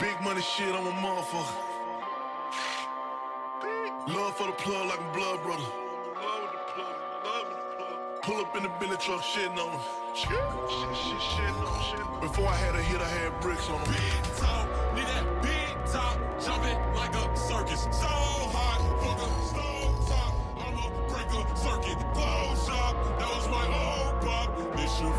Big money shit, I'm a motherfucker. Love for the plug like a blood brother. Pull up in the Billy truck, shitting on him. Before I had a hit, I had bricks on him. Big talk, need that big top, jumping like a circus. So hot, fuck a stove top. I'ma break a circuit. Blow shop, that was my old pop. This your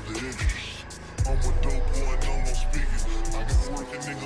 the. I'm a dope boy, no, no speaking. I can work a nigga